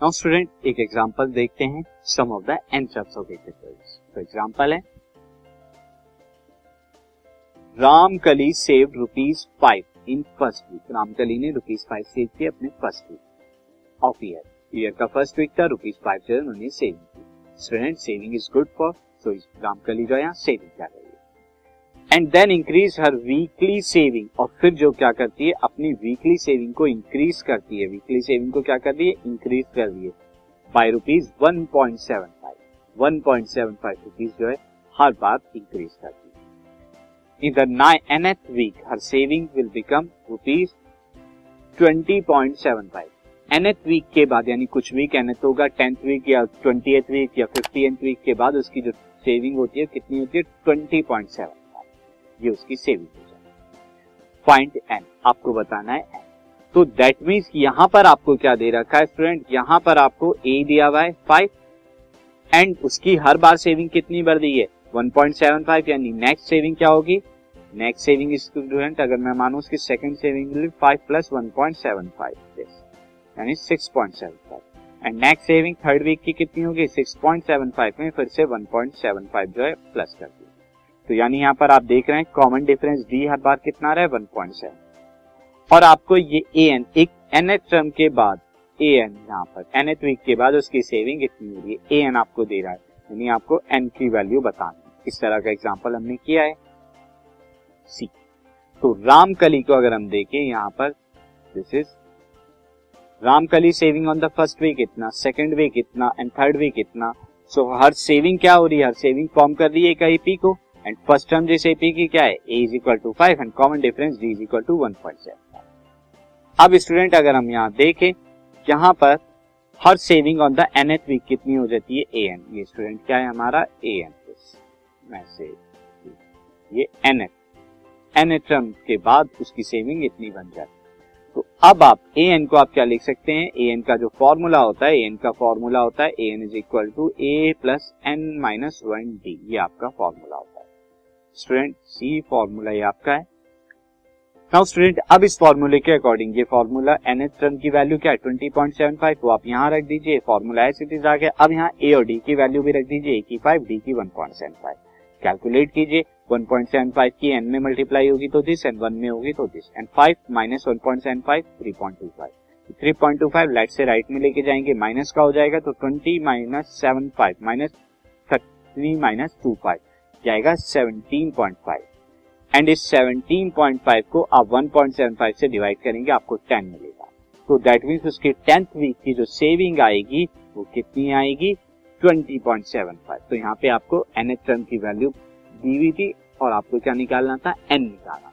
Now student एक example देखते हैं सम ऑफ़ द एंथ्रप्स ऑफ़ तो एग्जांपल है Ramkali save rupees five in first week Ramkali ने रुपीज़ फाइव सेव किए अपने first week of year year का फ़र्स्ट वीक था रुपीज़ फाइव जो उन्होंने सेविंग की student saving is good for so Ramkali जो यहाँ सेविंग कर रही है एंड देन इंक्रीज हर वीकली सेविंग और फिर जो क्या करती है अपनी वीकली सेविंग को इंक्रीज करती है। वीकली सेविंग को क्या कर रही है? इंक्रीज कर है। By rupees one point seven five one point seven five rupees जो है हर बार इंक्रीज करती है। In the nth week, her saving will become rupees 20.75. nth week के बाद यानी कुछ वीक nth होगा टेंथ वीक या ट्वेंटी वीक या फिफ्टी वीक के बाद उसकी जो सेविंग होती है कितनी होती है? ट्वेंटी पॉइंट सेवन ये उसकी सेविंग हो जाए। पॉइंट एन आपको बताना है एन तो दैट मीन्स यहाँ पर आपको क्या दे रखा है स्टूडेंट यहाँ पर आपको ए दिया हुआ है फाइव एंड उसकी हर बार सेविंग कितनी बढ़ दी है? 1.75 यानी नेक्स्ट सेविंग क्या होगी? नेक्स्ट सेविंग स्टूडेंट अगर मैं मानू उसकी second saving five plus one point seven five यानी six point seven five and next saving third week की कितनी होगी? सिक्स पॉइंट सेवन फाइव में फिर से वन पॉइंट सेवन फाइव जो है प्लस कर दी। तो यानी यहाँ पर आप देख रहे हैं कॉमन डिफरेंस डी हर बार कितना रहा है? वन पॉइंट सेवन और आपको ये ए एन एक एन एच टर्म के बाद ए एन यहाँ पर एन एथ वीक के बाद उसकी सेविंग कितनी हो रही है। ए एन आपको दे रहा है, यानी आपको एन की वैल्यू बतानी इस तरह का एग्ज़ाम्पल हमने किया है। सी तो रामकली को अगर हम देखें, यहाँ पर this is Ramkali saving on the first week इतना सेकेंड वीक इतना एंड थर्ड वीक इतना। सो हर सेविंग क्या हो रही है? हर सेविंग फॉर्म कर रही है एक आईपी को। एंड फ़र्स्ट टर्म जिस एपी की क्या है? A is equal to five and common difference D is equal to one point seven अब स्टूडेंट अगर हम यहाँ देखें, यहाँ पर हर saving on the nth week कितनी हो जाती है? ए एन ये स्टूडेंट क्या है हमारा? ए एन ये N F nth term के बाद उसकी सेविंग इतनी बन जाती है। तो अब आप ए एन को आप क्या लिख सकते हैं? ए एन का जो फॉर्मूला होता है ए एन का फॉर्मूला होता है A N is equal to A plus N minus one D ये आपका फॉर्मूला होता है। स्टूडेंट, सी फॉर्मूला ये आपका है। नाउ स्टूडेंट, अब इस फॉर्मूले के अकॉर्डिंग, ये फॉर्मूला एन एच टर्म की वैल्यू क्या है? ट्वेंटी पॉइंट सेवन फाइव वो आप यहाँ रख दीजिए, फॉर्मूला एस इज़ आ गया। अब यहाँ ए और डी की वैल्यू भी रख दीजिए ए की फाइव डी की one point seven five calculate कीजिए 1.75 की n में मल्टीप्लाई होगी तो दिस एंड वन में होगी तो this and 5 minus one point seven five three point two five three point two five left से राइट में लेके जाएँगे माइनस का हो जाएगा तो twenty minus seven five minus three minus two five जाएगा सेवनटीन पॉइंट फाइव एंड इस सेवनटीन पॉइंट फाइव को आप वन पॉइंट सेवन फाइव से डिवाइड करेंगे, आपको टेन मिलेगा। तो दैट मीन्स उसके टेंथ वीक की जो सेविंग आएगी, वो कितनी आएगी? 20.75 तो यहाँ पे आपको एन एच टर्म की वैल्यू दी हुई थी और आपको क्या निकालना था? एन निकालना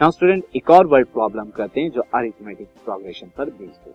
नाउ स्टूडेंट एक और वर्ड प्रॉब्लम करते हैं जो अरिथमेटिक प्रोग्रेशन पर बेस्ड है।